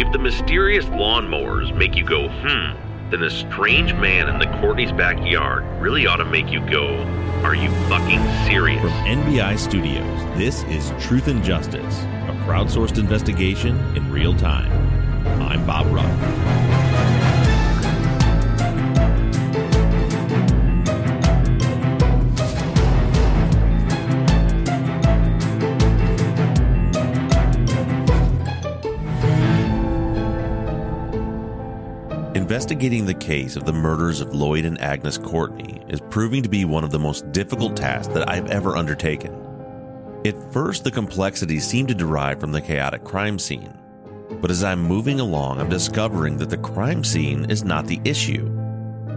If the mysterious lawnmowers make you go, hmm, then the strange man in the Courtney's backyard really ought to make you go, are you fucking serious? From NBI Studios, this is Truth and Justice, a crowdsourced investigation in real time. I'm Bob Ruff. Investigating the case of the murders of Lloyd and Agnes Courtney is proving to be one of the most difficult tasks that I've ever undertaken. At first, the complexities seem to derive from the chaotic crime scene. But as I'm moving along, I'm discovering that the crime scene is not the issue.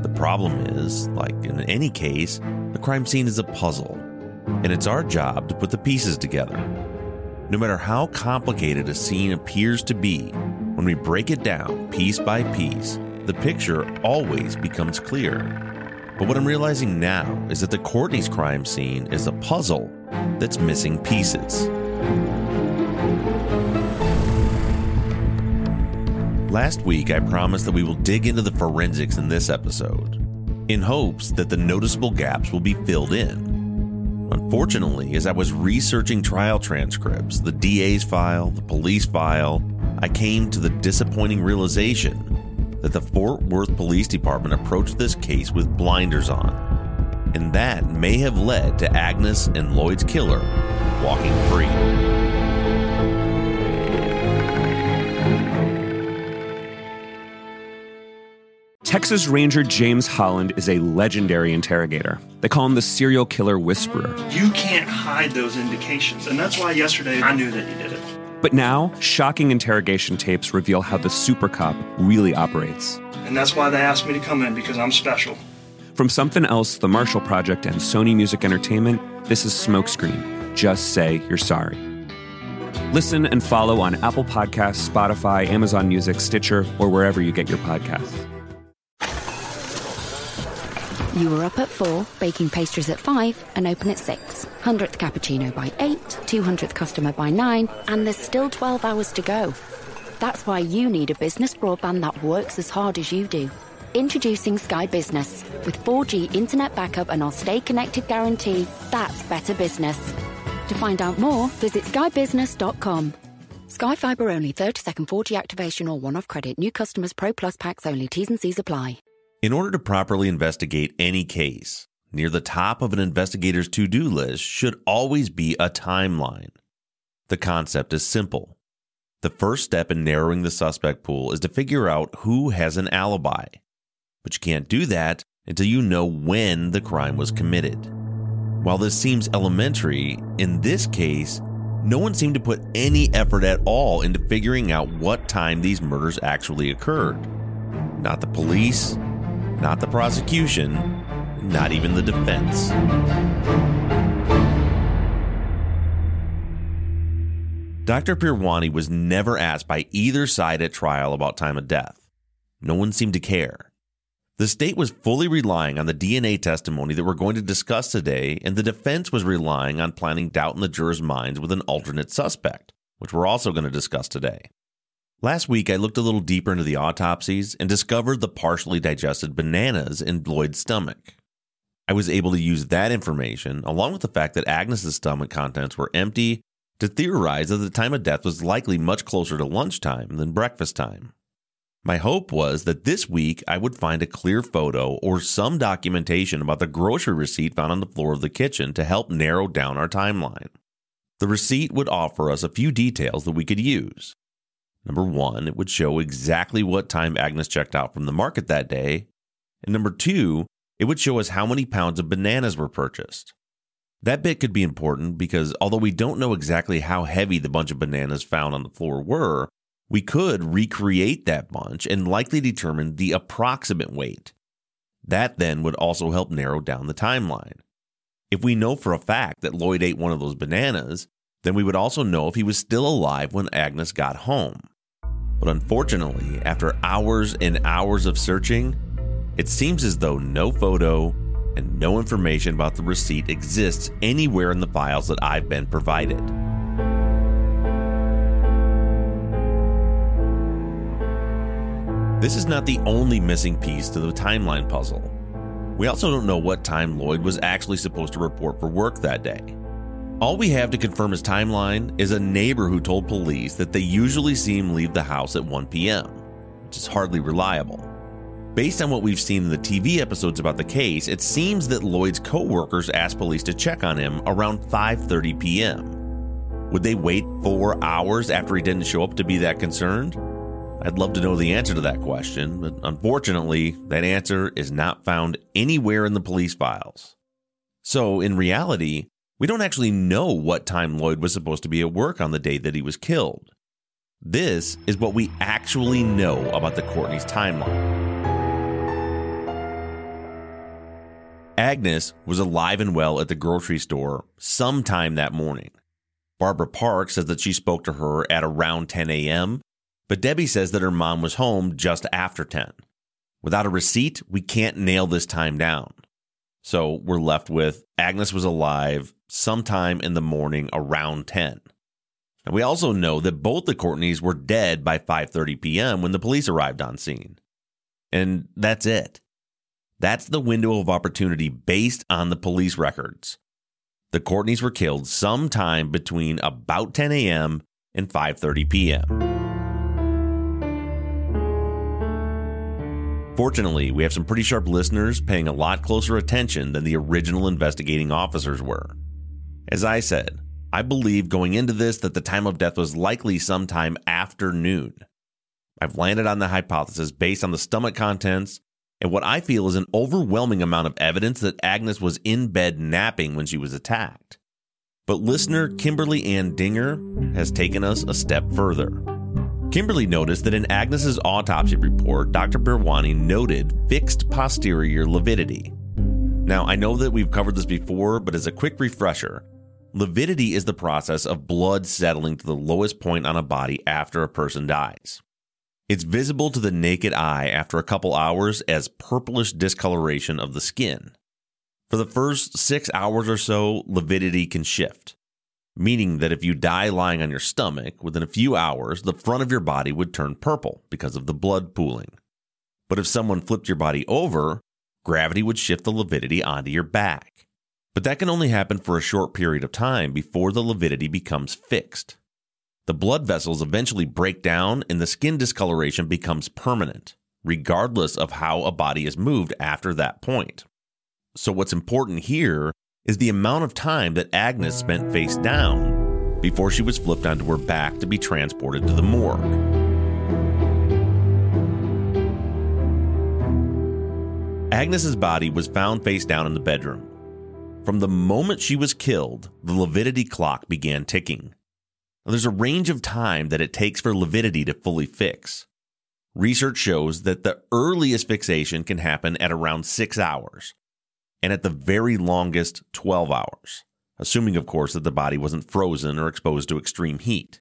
The problem is, like in any case, the crime scene is a puzzle, and it's our job to put the pieces together. No matter how complicated a scene appears to be, when we break it down piece by piece, the picture always becomes clear. But what I'm realizing now is that the Courtney's crime scene is a puzzle that's missing pieces. Last week, I promised that we will dig into the forensics in this episode, in hopes that the noticeable gaps will be filled in. Unfortunately, as I was researching trial transcripts, the DA's file, the police file, I came to the disappointing realization that the Fort Worth Police Department approached this case with blinders on. And that may have led to Agnes and Lloyd's killer walking free. Texas Ranger James Holland is a legendary interrogator. They call him the serial killer whisperer. You can't hide those indications, and that's why yesterday I knew that he did it. But now, shocking interrogation tapes reveal how the super cop really operates. And that's why they asked me to come in because I'm special. From Something Else, The Marshall Project, and Sony Music Entertainment, this is Smokescreen. Just say you're sorry. Listen and follow on Apple Podcasts, Spotify, Amazon Music, Stitcher, or wherever you get your podcasts. You were up at four, baking pastries at five, and open at six. 100th cappuccino by eight, 200th customer by nine, and there's still 12 hours to go. That's why you need a business broadband that works as hard as you do. Introducing Sky Business. With 4G internet backup and our stay connected guarantee, that's better business. To find out more, visit skybusiness.com. Sky Fiber only 30 second 4G activation or one off credit. New customers Pro Plus packs only. T's and C's apply. In order to properly investigate any case, near the top of an investigator's to do list should always be a timeline. The concept is simple. The first step in narrowing the suspect pool is to figure out who has an alibi. But you can't do that until you know when the crime was committed. While this seems elementary, in this case, no one seemed to put any effort at all into figuring out what time these murders actually occurred. Not the police, not the prosecution, not even the defense. Dr. Peerwani was never asked by either side at trial about time of death. No one seemed to care. The state was fully relying on the DNA testimony that we're going to discuss today, and the defense was relying on planting doubt in the jurors' minds with an alternate suspect, which we're also going to discuss today. Last week, I looked a little deeper into the autopsies and discovered the partially digested bananas in Lloyd's stomach. I was able to use that information, along with the fact that Agnes's stomach contents were empty, to theorize that the time of death was likely much closer to lunchtime than breakfast time. My hope was that this week I would find a clear photo or some documentation about the grocery receipt found on the floor of the kitchen to help narrow down our timeline. The receipt would offer us a few details that we could use. Number one, it would show exactly what time Agnes checked out from the market that day. And number two, it would show us how many pounds of bananas were purchased. That bit could be important because although we don't know exactly how heavy the bunch of bananas found on the floor were, we could recreate that bunch and likely determine the approximate weight. That then would also help narrow down the timeline. If we know for a fact that Lloyd ate one of those bananas, then we would also know if he was still alive when Agnes got home. But unfortunately, after hours and hours of searching, it seems as though no photo and no information about the receipt exists anywhere in the files that I've been provided. This is not the only missing piece to the timeline puzzle. We also don't know what time Lloyd was actually supposed to report for work that day. All we have to confirm his timeline is a neighbor who told police that they usually see him leave the house at 1 p.m., which is hardly reliable. Based on what we've seen in the TV episodes about the case, it seems that Lloyd's co-workers asked police to check on him around 5:30 p.m. Would they wait 4 hours after he didn't show up to be that concerned? I'd love to know the answer to that question, but unfortunately, that answer is not found anywhere in the police files. So, in reality, we don't actually know what time Lloyd was supposed to be at work on the day that he was killed. This is what we actually know about the Courtney's timeline. Agnes was alive and well at the grocery store sometime that morning. Barbara Park says that she spoke to her at around 10 a.m., but Debbie says that her mom was home just after 10. Without a receipt, we can't nail this time down. So we're left with Agnes was alive sometime in the morning around 10. And we also know that both the Courtneys were dead by 5:30 p.m. when the police arrived on scene. And that's it. That's the window of opportunity based on the police records. The Courtneys were killed sometime between about 10 a.m. and 5:30 p.m. Fortunately, we have some pretty sharp listeners paying a lot closer attention than the original investigating officers were. As I said, I believe going into this that the time of death was likely sometime after noon. I've landed on the hypothesis based on the stomach contents and what I feel is an overwhelming amount of evidence that Agnes was in bed napping when she was attacked. But listener Kimberly Ann Dinger has taken us a step further. Kimberly noticed that in Agnes's autopsy report, Dr. Peerwani noted fixed posterior lividity. Now, I know that we've covered this before, but as a quick refresher, lividity is the process of blood settling to the lowest point on a body after a person dies. It's visible to the naked eye after a couple hours as purplish discoloration of the skin. For the first six hours or so, lividity can shift meaning that if you die lying on your stomach, within a few hours, the front of your body would turn purple because of the blood pooling. But if someone flipped your body over, gravity would shift the lividity onto your back. But that can only happen for a short period of time before the lividity becomes fixed. The blood vessels eventually break down and the skin discoloration becomes permanent, regardless of how a body is moved after that point. So, what's important here is the amount of time that Agnes spent face down before she was flipped onto her back to be transported to the morgue. Agnes's body was found face down in the bedroom. From the moment she was killed, the lividity clock began ticking. There's a range of time that it takes for lividity to fully fix. Research shows that the earliest fixation can happen at around six hours, and at the very longest 12 hours, assuming, of course, that the body wasn't frozen or exposed to extreme heat.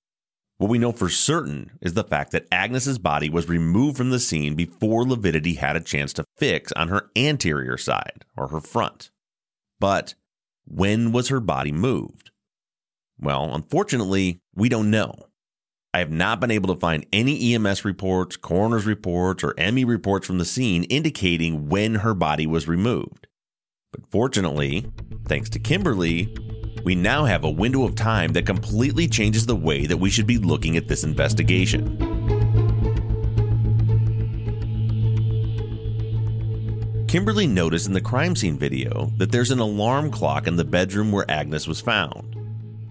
What we know for certain is the fact that Agnes's body was removed from the scene before lividity had a chance to fix on her anterior side or her front. But when was her body moved? Well, unfortunately, we don't know. I have not been able to find any EMS reports, coroner's reports, or ME reports from the scene indicating when her body was removed. But fortunately, thanks to Kimberly, we now have a window of time that completely changes the way that we should be looking at this investigation. Kimberly noticed in the crime scene video that there's an alarm clock in the bedroom where Agnes was found.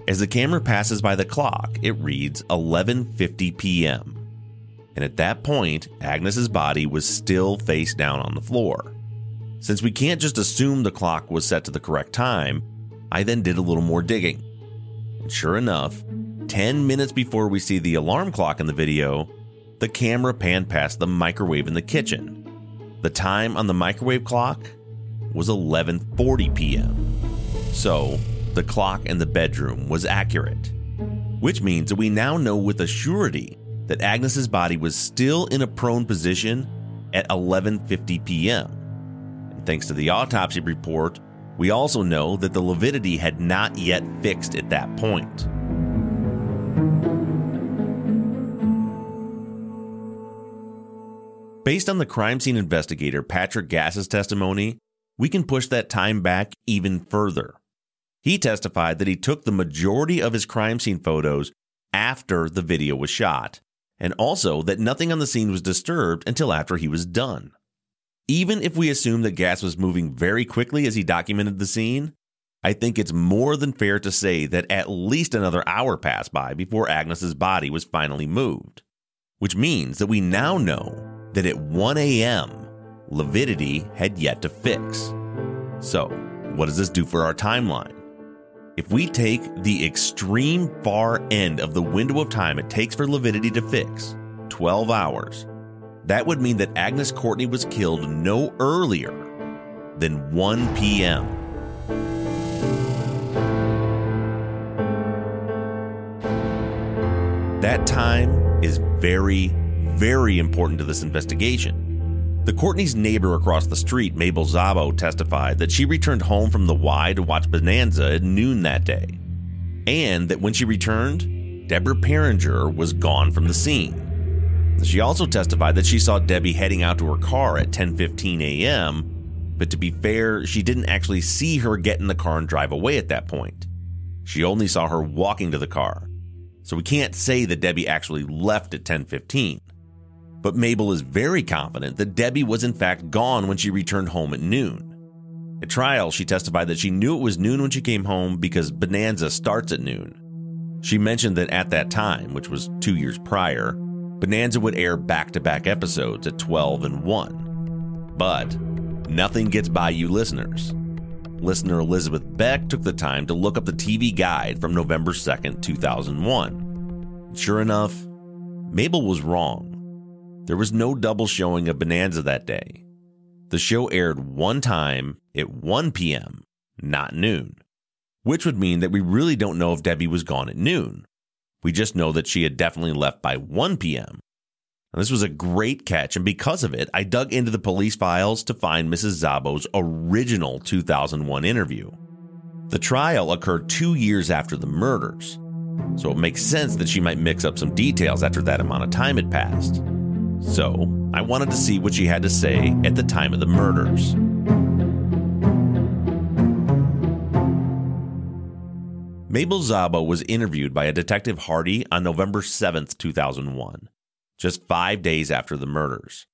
As the camera passes by the clock, it reads 11:50 p.m. And at that point, Agnes's body was still face down on the floor. Since we can't just assume the clock was set to the correct time, I then did a little more digging. And sure enough, 10 minutes before we see the alarm clock in the video, the camera panned past the microwave in the kitchen. The time on the microwave clock was 11:40 p.m. So, the clock in the bedroom was accurate, which means that we now know with a surety that Agnes's body was still in a prone position at 11:50 p.m. Thanks to the autopsy report, we also know that the lividity had not yet fixed at that point. Based on the crime scene investigator Patrick Gass's testimony, we can push that time back even further. He testified that he took the majority of his crime scene photos after the video was shot, and also that nothing on the scene was disturbed until after he was done. Even if we assume that Gass was moving very quickly as he documented the scene, I think it's more than fair to say that at least another hour passed by before Agnes's body was finally moved, which means that we now know that at 1 a.m., lividity had yet to fix. So, what does this do for our timeline? If we take the extreme far end of the window of time it takes for lividity to fix, 12 hours, that would mean that Agnes Courtney was killed no earlier than 1 p.m. That time is very, very important to this investigation. The Courtney's neighbor across the street, Mabel Szabo, testified that she returned home from the Y to watch Bonanza at noon that day, and that when she returned, Deborah Pieringer was gone from the scene. She also testified that she saw Debbie heading out to her car at 10:15 a.m., but to be fair, she didn't actually see her get in the car and drive away at that point. She only saw her walking to the car. So we can't say that Debbie actually left at 10:15. But Mabel is very confident that Debbie was in fact gone when she returned home at noon. At trial, she testified that she knew it was noon when she came home because Bonanza starts at noon. She mentioned that at that time, which was two years prior, Bonanza would air back to back episodes at 12 and 1. But nothing gets by you listeners. Listener Elizabeth Beck took the time to look up the TV guide from November 2nd, 2001. Sure enough, Mabel was wrong. There was no double showing of Bonanza that day. The show aired one time at 1 p.m., not noon, which would mean that we really don't know if Debbie was gone at noon. We just know that she had definitely left by 1 p.m. Now, this was a great catch, and because of it, I dug into the police files to find Mrs. Szabo's original 2001 interview. The trial occurred two years after the murders, so it makes sense that she might mix up some details after that amount of time had passed. So, I wanted to see what she had to say at the time of the murders. Mabel Szabo was interviewed by a Detective Hardy on November 7th, 2001, just five days after the murders.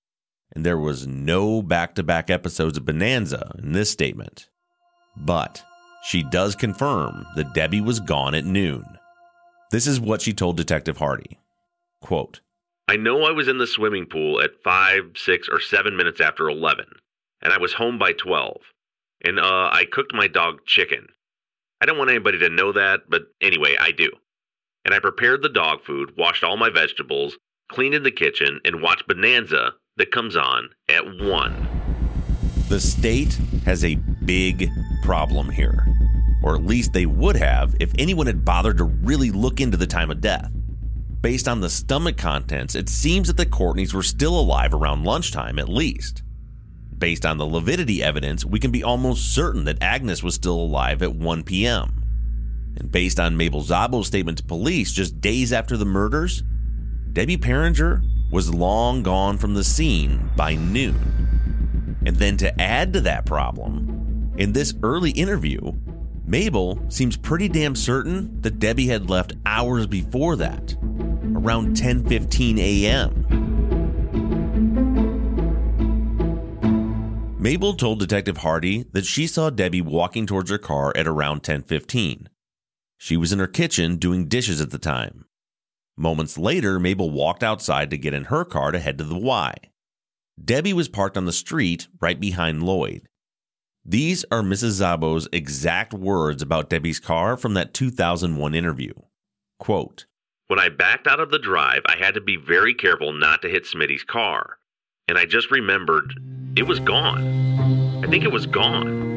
And there was no back to back episodes of Bonanza in this statement. But she does confirm that Debbie was gone at noon. This is what she told Detective Hardy. Quote, I know I was in the swimming pool at 5, 6, or 7 minutes after 11, and I was home by 12. And uh, I cooked my dog chicken. I don't want anybody to know that, but anyway, I do. And I prepared the dog food, washed all my vegetables, cleaned in the kitchen, and watched Bonanza that comes on at 1. The state has a big problem here. Or at least they would have if anyone had bothered to really look into the time of death. Based on the stomach contents, it seems that the Courtneys were still alive around lunchtime at least. Based on the lividity evidence, we can be almost certain that Agnes was still alive at 1 p.m. And based on Mabel Szabo's statement to police just days after the murders, Debbie Pieringer was long gone from the scene by noon. And then to add to that problem, in this early interview, Mabel seems pretty damn certain that Debbie had left hours before that, around 10:15 a.m. Mabel told Detective Hardy that she saw Debbie walking towards her car at around 10:15. She was in her kitchen doing dishes at the time. Moments later, Mabel walked outside to get in her car to head to the Y. Debbie was parked on the street right behind Lloyd. These are Mrs. Szabo's exact words about Debbie's car from that 2001 interview. Quote, When I backed out of the drive, I had to be very careful not to hit Smitty's car. And I just remembered it was gone. I think it was gone.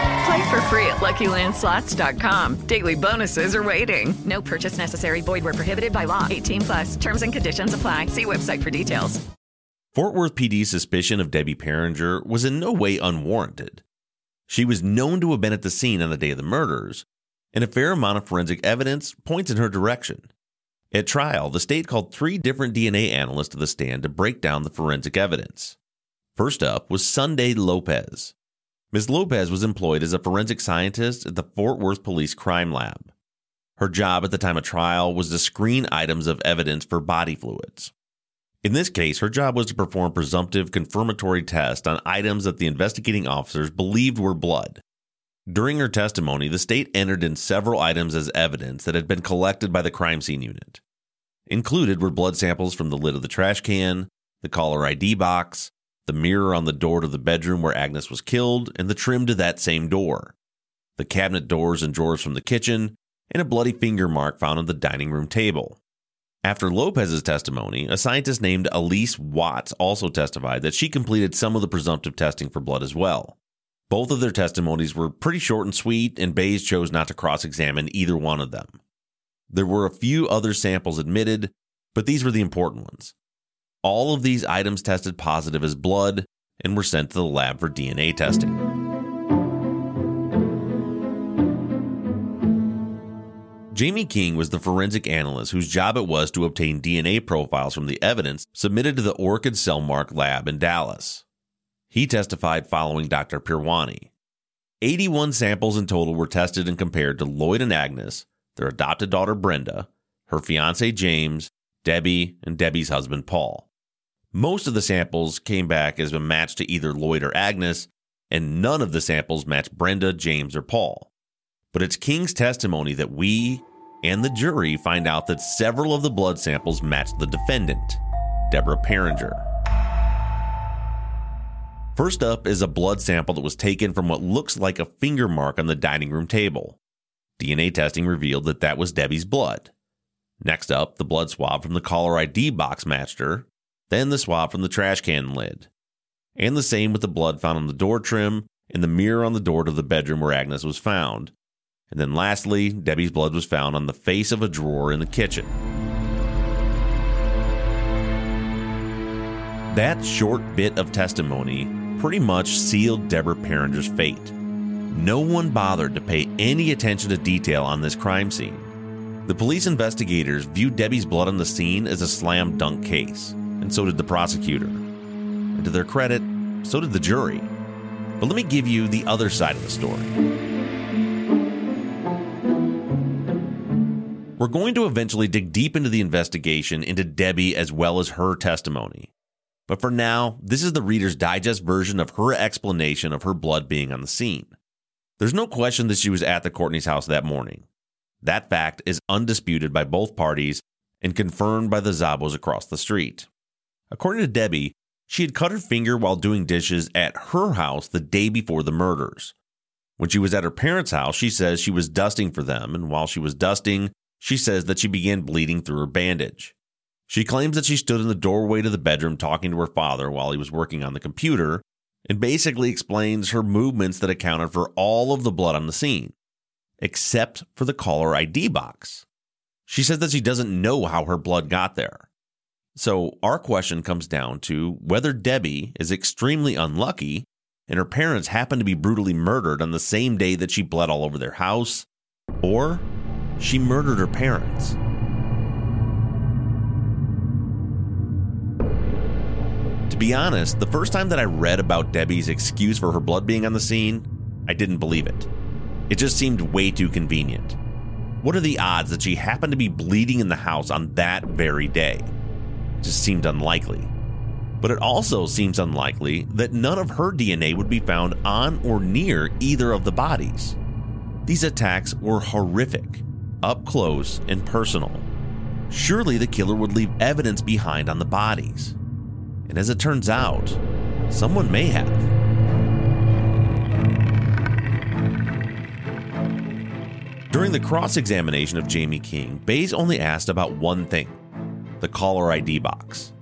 Play for free at LuckyLandSlots.com. Daily bonuses are waiting. No purchase necessary. Void where prohibited by law. 18 plus. Terms and conditions apply. See website for details. Fort Worth PD's suspicion of Debbie Pieringer was in no way unwarranted. She was known to have been at the scene on the day of the murders, and a fair amount of forensic evidence points in her direction. At trial, the state called three different DNA analysts to the stand to break down the forensic evidence. First up was Sunday Lopez. Ms. Lopez was employed as a forensic scientist at the Fort Worth Police Crime Lab. Her job at the time of trial was to screen items of evidence for body fluids. In this case, her job was to perform presumptive confirmatory tests on items that the investigating officers believed were blood. During her testimony, the state entered in several items as evidence that had been collected by the crime scene unit. Included were blood samples from the lid of the trash can, the caller ID box, the mirror on the door to the bedroom where Agnes was killed, and the trim to that same door, the cabinet doors and drawers from the kitchen, and a bloody finger mark found on the dining room table. After Lopez's testimony, a scientist named Elise Watts also testified that she completed some of the presumptive testing for blood as well. Both of their testimonies were pretty short and sweet, and Bays chose not to cross examine either one of them. There were a few other samples admitted, but these were the important ones. All of these items tested positive as blood and were sent to the lab for DNA testing. Jamie King was the forensic analyst whose job it was to obtain DNA profiles from the evidence submitted to the Orchid Cellmark lab in Dallas. He testified following Dr. Peerwani. 81 samples in total were tested and compared to Lloyd and Agnes, their adopted daughter Brenda, her fiance James, Debbie, and Debbie's husband Paul. Most of the samples came back as a match to either Lloyd or Agnes, and none of the samples matched Brenda, James, or Paul. But it's King's testimony that we and the jury find out that several of the blood samples matched the defendant, Deborah Pieringer. First up is a blood sample that was taken from what looks like a finger mark on the dining room table. DNA testing revealed that that was Debbie's blood. Next up, the blood swab from the caller ID box matched her, then the swab from the trash can lid. And the same with the blood found on the door trim and the mirror on the door to the bedroom where Agnes was found. And then lastly, Debbie's blood was found on the face of a drawer in the kitchen. That short bit of testimony pretty much sealed Deborah Pieringer's fate. No one bothered to pay any attention to detail on this crime scene. The police investigators viewed Debbie's blood on the scene as a slam dunk case and so did the prosecutor. And to their credit, so did the jury. But let me give you the other side of the story. We're going to eventually dig deep into the investigation into Debbie as well as her testimony. But for now, this is the Reader's Digest version of her explanation of her blood being on the scene. There's no question that she was at the Courtney's house that morning. That fact is undisputed by both parties and confirmed by the Szabos across the street. According to Debbie, she had cut her finger while doing dishes at her house the day before the murders. When she was at her parents' house, she says she was dusting for them, and while she was dusting, she says that she began bleeding through her bandage. She claims that she stood in the doorway to the bedroom talking to her father while he was working on the computer, and basically explains her movements that accounted for all of the blood on the scene, except for the caller ID box. She says that she doesn't know how her blood got there. So, our question comes down to whether Debbie is extremely unlucky and her parents happen to be brutally murdered on the same day that she bled all over their house, or she murdered her parents. To be honest, the first time that I read about Debbie's excuse for her blood being on the scene, I didn't believe it. It just seemed way too convenient. What are the odds that she happened to be bleeding in the house on that very day? Just seemed unlikely. But it also seems unlikely that none of her DNA would be found on or near either of the bodies. These attacks were horrific, up close and personal. Surely the killer would leave evidence behind on the bodies. And as it turns out, someone may have. During the cross examination of Jamie King, Bays only asked about one thing the caller ID box.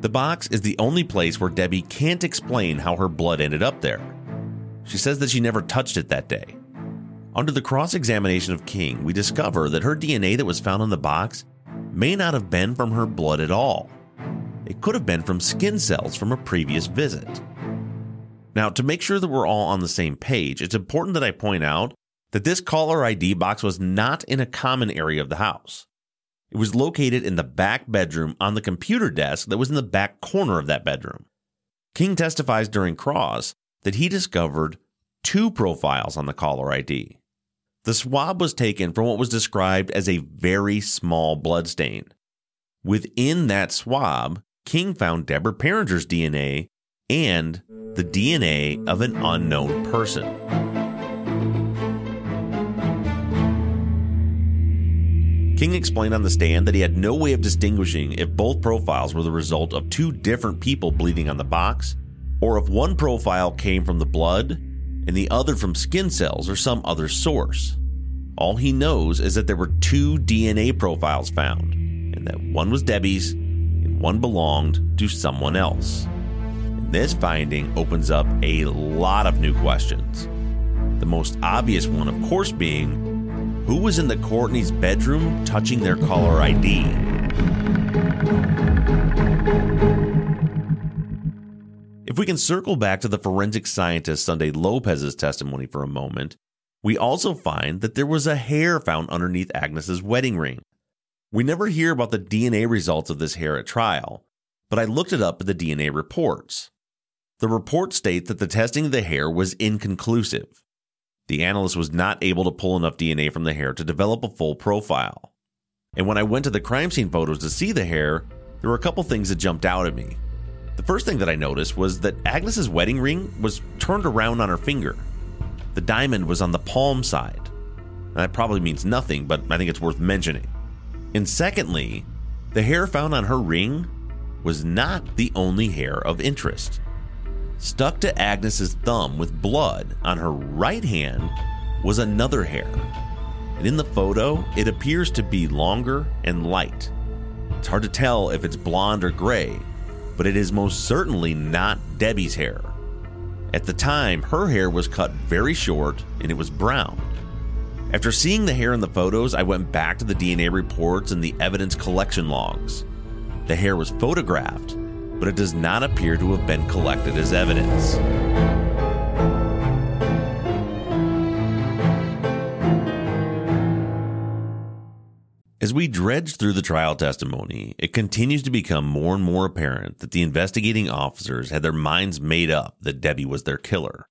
The box is the only place where Debbie can't explain how her blood ended up there. She says that she never touched it that day. Under the cross examination of King, we discover that her DNA that was found on the box may not have been from her blood at all. It could have been from skin cells from a previous visit. Now, to make sure that we're all on the same page, it's important that I point out that this caller ID box was not in a common area of the house. It was located in the back bedroom on the computer desk that was in the back corner of that bedroom. King testifies during cross that he discovered two profiles on the caller ID. The swab was taken from what was described as a very small bloodstain. Within that swab, King found Deborah Pieringer's DNA and the DNA of an unknown person. King explained on the stand that he had no way of distinguishing if both profiles were the result of two different people bleeding on the box, or if one profile came from the blood and the other from skin cells or some other source. All he knows is that there were two DNA profiles found, and that one was Debbie's and one belonged to someone else. And this finding opens up a lot of new questions. The most obvious one, of course, being who was in the Courtney's bedroom touching their caller ID? If we can circle back to the forensic scientist Sunday Lopez's testimony for a moment, we also find that there was a hair found underneath Agnes's wedding ring. We never hear about the DNA results of this hair at trial, but I looked it up at the DNA reports. The report states that the testing of the hair was inconclusive. The analyst was not able to pull enough DNA from the hair to develop a full profile. And when I went to the crime scene photos to see the hair, there were a couple things that jumped out at me. The first thing that I noticed was that Agnes's wedding ring was turned around on her finger. The diamond was on the palm side. That probably means nothing, but I think it's worth mentioning. And secondly, the hair found on her ring was not the only hair of interest. Stuck to Agnes's thumb with blood on her right hand was another hair. And in the photo, it appears to be longer and light. It's hard to tell if it's blonde or gray, but it is most certainly not Debbie's hair. At the time, her hair was cut very short and it was brown. After seeing the hair in the photos, I went back to the DNA reports and the evidence collection logs. The hair was photographed but it does not appear to have been collected as evidence. As we dredge through the trial testimony, it continues to become more and more apparent that the investigating officers had their minds made up that Debbie was their killer.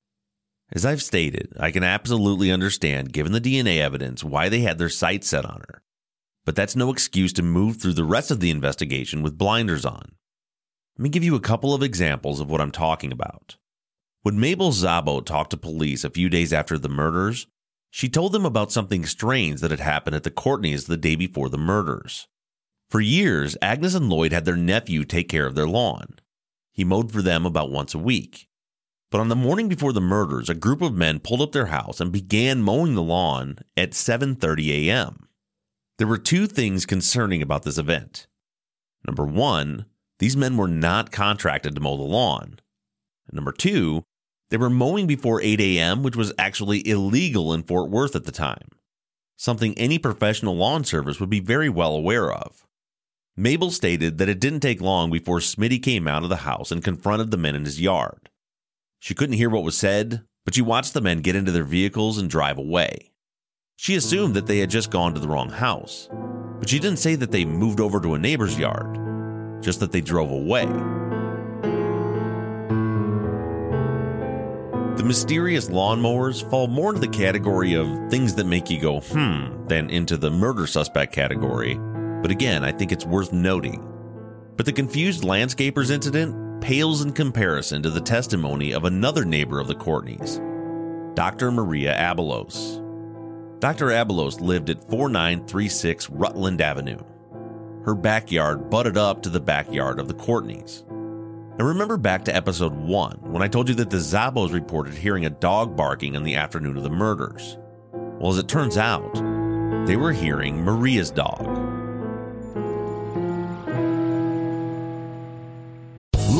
As I've stated, I can absolutely understand, given the DNA evidence, why they had their sights set on her. But that's no excuse to move through the rest of the investigation with blinders on. Let me give you a couple of examples of what I'm talking about. When Mabel Szabo talked to police a few days after the murders, she told them about something strange that had happened at the Courtneys the day before the murders. For years, Agnes and Lloyd had their nephew take care of their lawn. He mowed for them about once a week. But on the morning before the murders, a group of men pulled up their house and began mowing the lawn at 7:30 a.m. There were two things concerning about this event. Number 1, these men were not contracted to mow the lawn. Number two, they were mowing before 8 a.m., which was actually illegal in Fort Worth at the time. something any professional lawn service would be very well aware of. Mabel stated that it didn't take long before Smitty came out of the house and confronted the men in his yard. She couldn't hear what was said, but she watched the men get into their vehicles and drive away. She assumed that they had just gone to the wrong house, but she didn't say that they moved over to a neighbor's yard, just that they drove away. The mysterious lawnmowers fall more into the category of things that make you go, hmm, than into the murder suspect category. But again, I think it's worth noting. But the confused landscapers incident pales in comparison to the testimony of another neighbor of the Courtneys, Dr. Maria Abelos. Dr. Abelos lived at 4936 Rutland Avenue. Her backyard butted up to the backyard of the Courtneys. Now remember back to episode 1 when I told you that the Szabos reported hearing a dog barking on the afternoon of the murders. Well, as it turns out, they were hearing Maria's dog.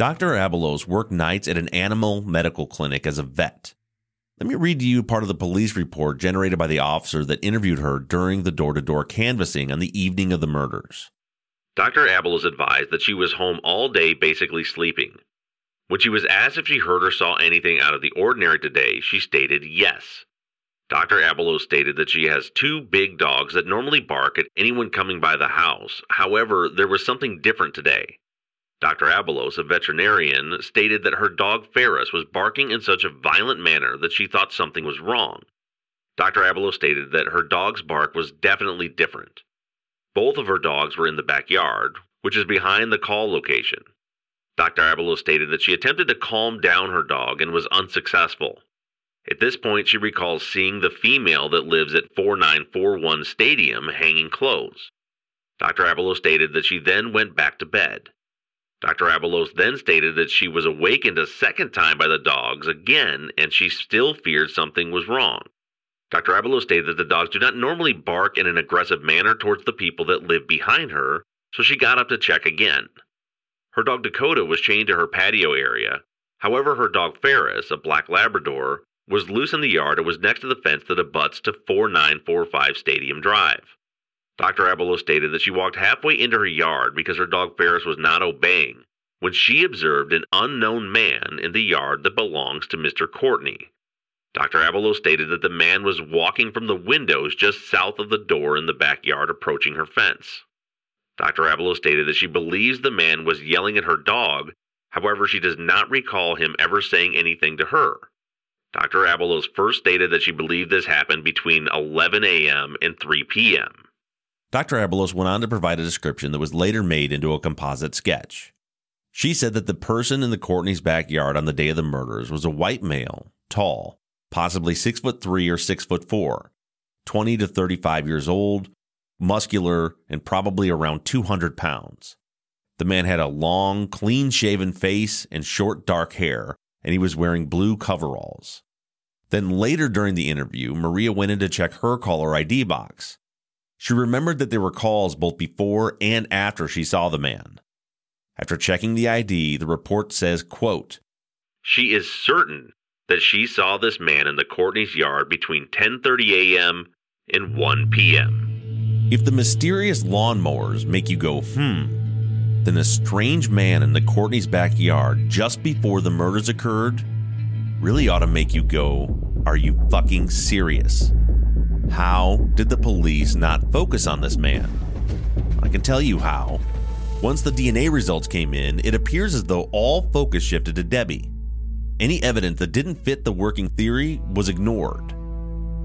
Dr. Abelos worked nights at an animal medical clinic as a vet. Let me read to you part of the police report generated by the officer that interviewed her during the door to door canvassing on the evening of the murders. Dr. Abelos advised that she was home all day basically sleeping. When she was asked if she heard or saw anything out of the ordinary today, she stated yes. Dr. Abelos stated that she has two big dogs that normally bark at anyone coming by the house. However, there was something different today. Dr. Abelos, a veterinarian, stated that her dog Ferris was barking in such a violent manner that she thought something was wrong. Dr. Abelos stated that her dog's bark was definitely different. Both of her dogs were in the backyard, which is behind the call location. Dr. Abelos stated that she attempted to calm down her dog and was unsuccessful. At this point, she recalls seeing the female that lives at 4941 Stadium hanging clothes. Dr. Abelos stated that she then went back to bed. Dr. Abelos then stated that she was awakened a second time by the dogs again and she still feared something was wrong. Dr. Abelos stated that the dogs do not normally bark in an aggressive manner towards the people that live behind her, so she got up to check again. Her dog Dakota was chained to her patio area. However, her dog Ferris, a black Labrador, was loose in the yard and was next to the fence that abuts to 4945 Stadium Drive. Dr. Abelos stated that she walked halfway into her yard because her dog Ferris was not obeying when she observed an unknown man in the yard that belongs to Mr. Courtney. Dr. Abelos stated that the man was walking from the windows just south of the door in the backyard approaching her fence. Dr. Abelos stated that she believes the man was yelling at her dog, however, she does not recall him ever saying anything to her. Dr. Abelos first stated that she believed this happened between 11 a.m. and 3 p.m. Dr. Abelos went on to provide a description that was later made into a composite sketch. She said that the person in the Courtney's backyard on the day of the murders was a white male, tall, possibly six foot three or six foot four, 20 to 35 years old, muscular, and probably around 200 pounds. The man had a long, clean shaven face and short dark hair, and he was wearing blue coveralls. Then later during the interview, Maria went in to check her caller ID box. She remembered that there were calls both before and after she saw the man. After checking the ID, the report says, quote, She is certain that she saw this man in the Courtney's yard between 10:30 a.m. and 1 p.m. If the mysterious lawnmowers make you go, hmm, then a strange man in the Courtney's backyard just before the murders occurred really ought to make you go, are you fucking serious? How did the police not focus on this man? I can tell you how. Once the DNA results came in, it appears as though all focus shifted to Debbie. Any evidence that didn't fit the working theory was ignored.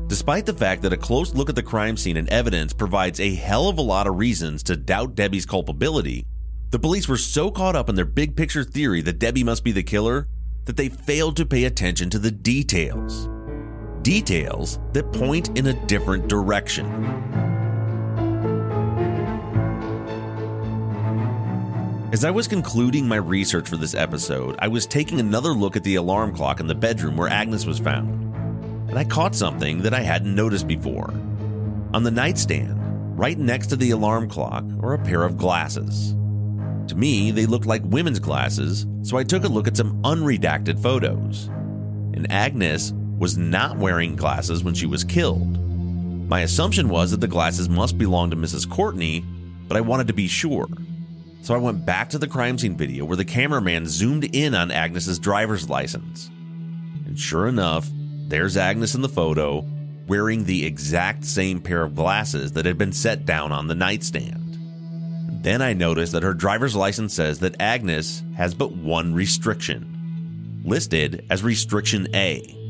Despite the fact that a close look at the crime scene and evidence provides a hell of a lot of reasons to doubt Debbie's culpability, the police were so caught up in their big picture theory that Debbie must be the killer that they failed to pay attention to the details. Details that point in a different direction. As I was concluding my research for this episode, I was taking another look at the alarm clock in the bedroom where Agnes was found. And I caught something that I hadn't noticed before. On the nightstand, right next to the alarm clock, are a pair of glasses. To me, they looked like women's glasses, so I took a look at some unredacted photos. And Agnes was not wearing glasses when she was killed. My assumption was that the glasses must belong to Mrs. Courtney, but I wanted to be sure. So I went back to the crime scene video where the cameraman zoomed in on Agnes's driver's license. And sure enough, there's Agnes in the photo, wearing the exact same pair of glasses that had been set down on the nightstand. Then I noticed that her driver's license says that Agnes has but one restriction, listed as Restriction A.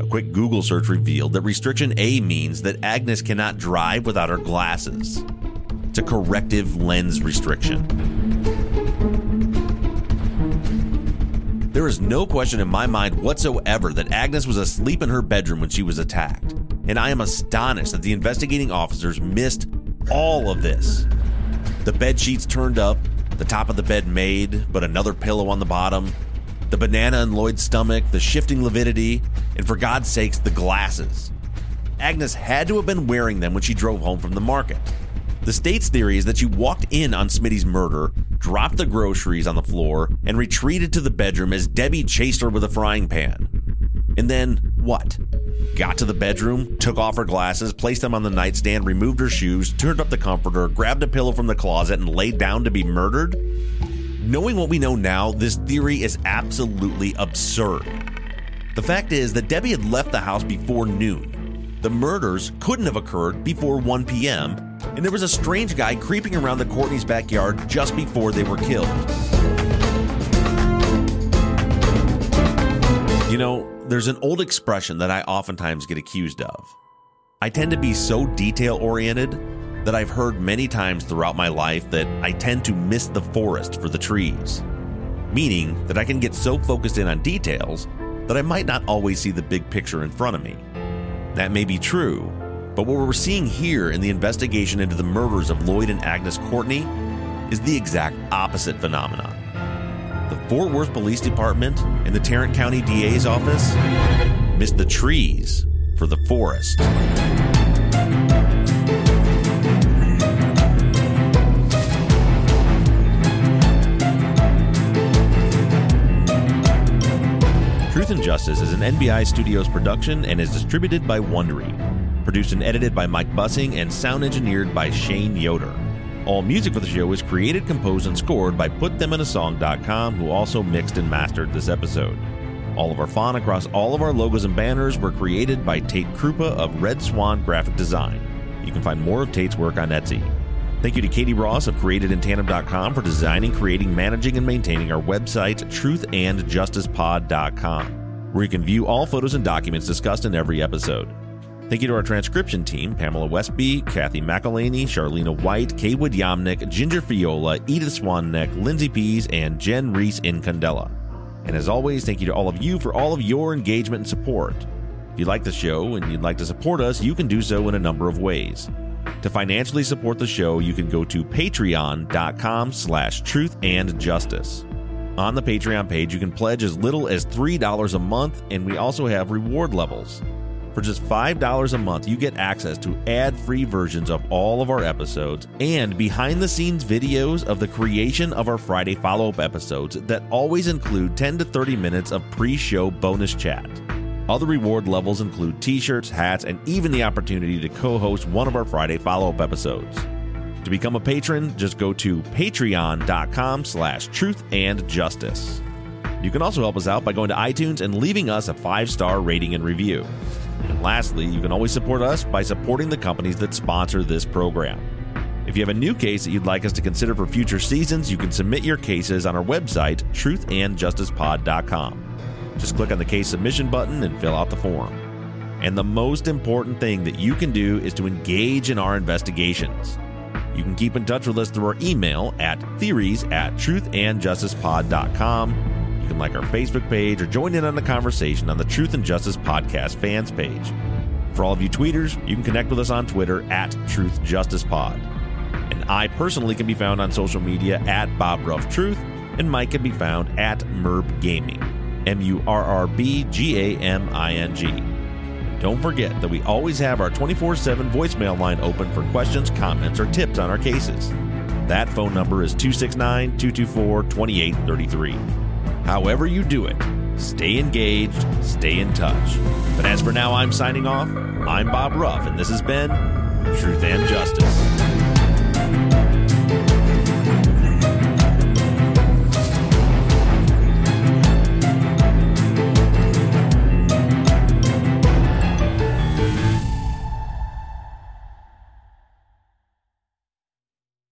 A quick Google search revealed that Restriction A means that Agnes cannot drive without her glasses. It's a corrective lens restriction. There is no question in my mind whatsoever that Agnes was asleep in her bedroom when she was attacked, and I am astonished that the investigating officers missed all of this. The bed sheets turned up, the top of the bed made, but another pillow on the bottom, the banana in Lloyd's stomach, the shifting lividity, and for God's sakes, the glasses. Agnes had to have been wearing them when she drove home from the market. The state's theory is that she walked in on Smitty's murder, dropped the groceries on the floor, and retreated to the bedroom as Debbie chased her with a frying pan. And then what? Got to the bedroom, took off her glasses, placed them on the nightstand, removed her shoes, turned up the comforter, grabbed a pillow from the closet, and laid down to be murdered? Knowing what we know now, this theory is absolutely absurd. The fact is that Debbie had left the house before noon. The murders couldn't have occurred before 1 p.m., and there was a strange guy creeping around the Courtney's backyard just before they were killed. You know, there's an old expression that I oftentimes get accused of. I tend to be so detail oriented that I've heard many times throughout my life that I tend to miss the forest for the trees. Meaning that I can get so focused in on details that I might not always see the big picture in front of me. That may be true, but what we're seeing here in the investigation into the murders of Lloyd and Agnes Courtney is the exact opposite phenomenon. The Fort Worth Police Department and the Tarrant County DA's office missed the trees for the forest. Truth and Justice is an NBI Studios production and is distributed by Wondery. Produced and edited by Mike Bussing and sound engineered by Shane Yoder. All music for the show is created, composed, and scored by PutThemInASong.com, who also mixed and mastered this episode. All of our font across all of our logos and banners were created by Tate Krupa of Red Swan Graphic Design. You can find more of Tate's work on Etsy. Thank you to Katie Ross of CreatedInTandem.com for designing, creating, managing, and maintaining our website, TruthAndJusticePod.com, where you can view all photos and documents discussed in every episode. Thank you to our transcription team Pamela Westby, Kathy McElhaney, Charlena White, Kaywood Yamnick, Ginger Fiola, Edith Swanneck, Lindsay Pease, and Jen Reese in Candela. And as always, thank you to all of you for all of your engagement and support. If you like the show and you'd like to support us, you can do so in a number of ways. To financially support the show, you can go to patreon.com slash truth and justice. On the Patreon page, you can pledge as little as $3 a month, and we also have reward levels. For just $5 a month, you get access to ad free versions of all of our episodes and behind the scenes videos of the creation of our Friday follow up episodes that always include 10 to 30 minutes of pre show bonus chat. Other reward levels include t shirts, hats, and even the opportunity to co host one of our Friday follow up episodes. To become a patron, just go to patreon.com slash truth and justice. You can also help us out by going to iTunes and leaving us a five star rating and review. And lastly, you can always support us by supporting the companies that sponsor this program. If you have a new case that you'd like us to consider for future seasons, you can submit your cases on our website, truthandjusticepod.com. Just click on the case submission button and fill out the form. And the most important thing that you can do is to engage in our investigations. You can keep in touch with us through our email at theories at truthandjusticepod.com. You can like our Facebook page or join in on the conversation on the Truth and Justice Podcast fans page. For all of you tweeters, you can connect with us on Twitter at Truth Justice Pod. And I personally can be found on social media at Bob Ruff Truth, and Mike can be found at Murrb Gaming. M U R R B G A M I N G. Don't forget that we always have our 24 7 voicemail line open for questions, comments, or tips on our cases. That phone number is 269 224 2833. However, you do it, stay engaged, stay in touch. But as for now, I'm signing off. I'm Bob Ruff, and this has been Truth and Justice.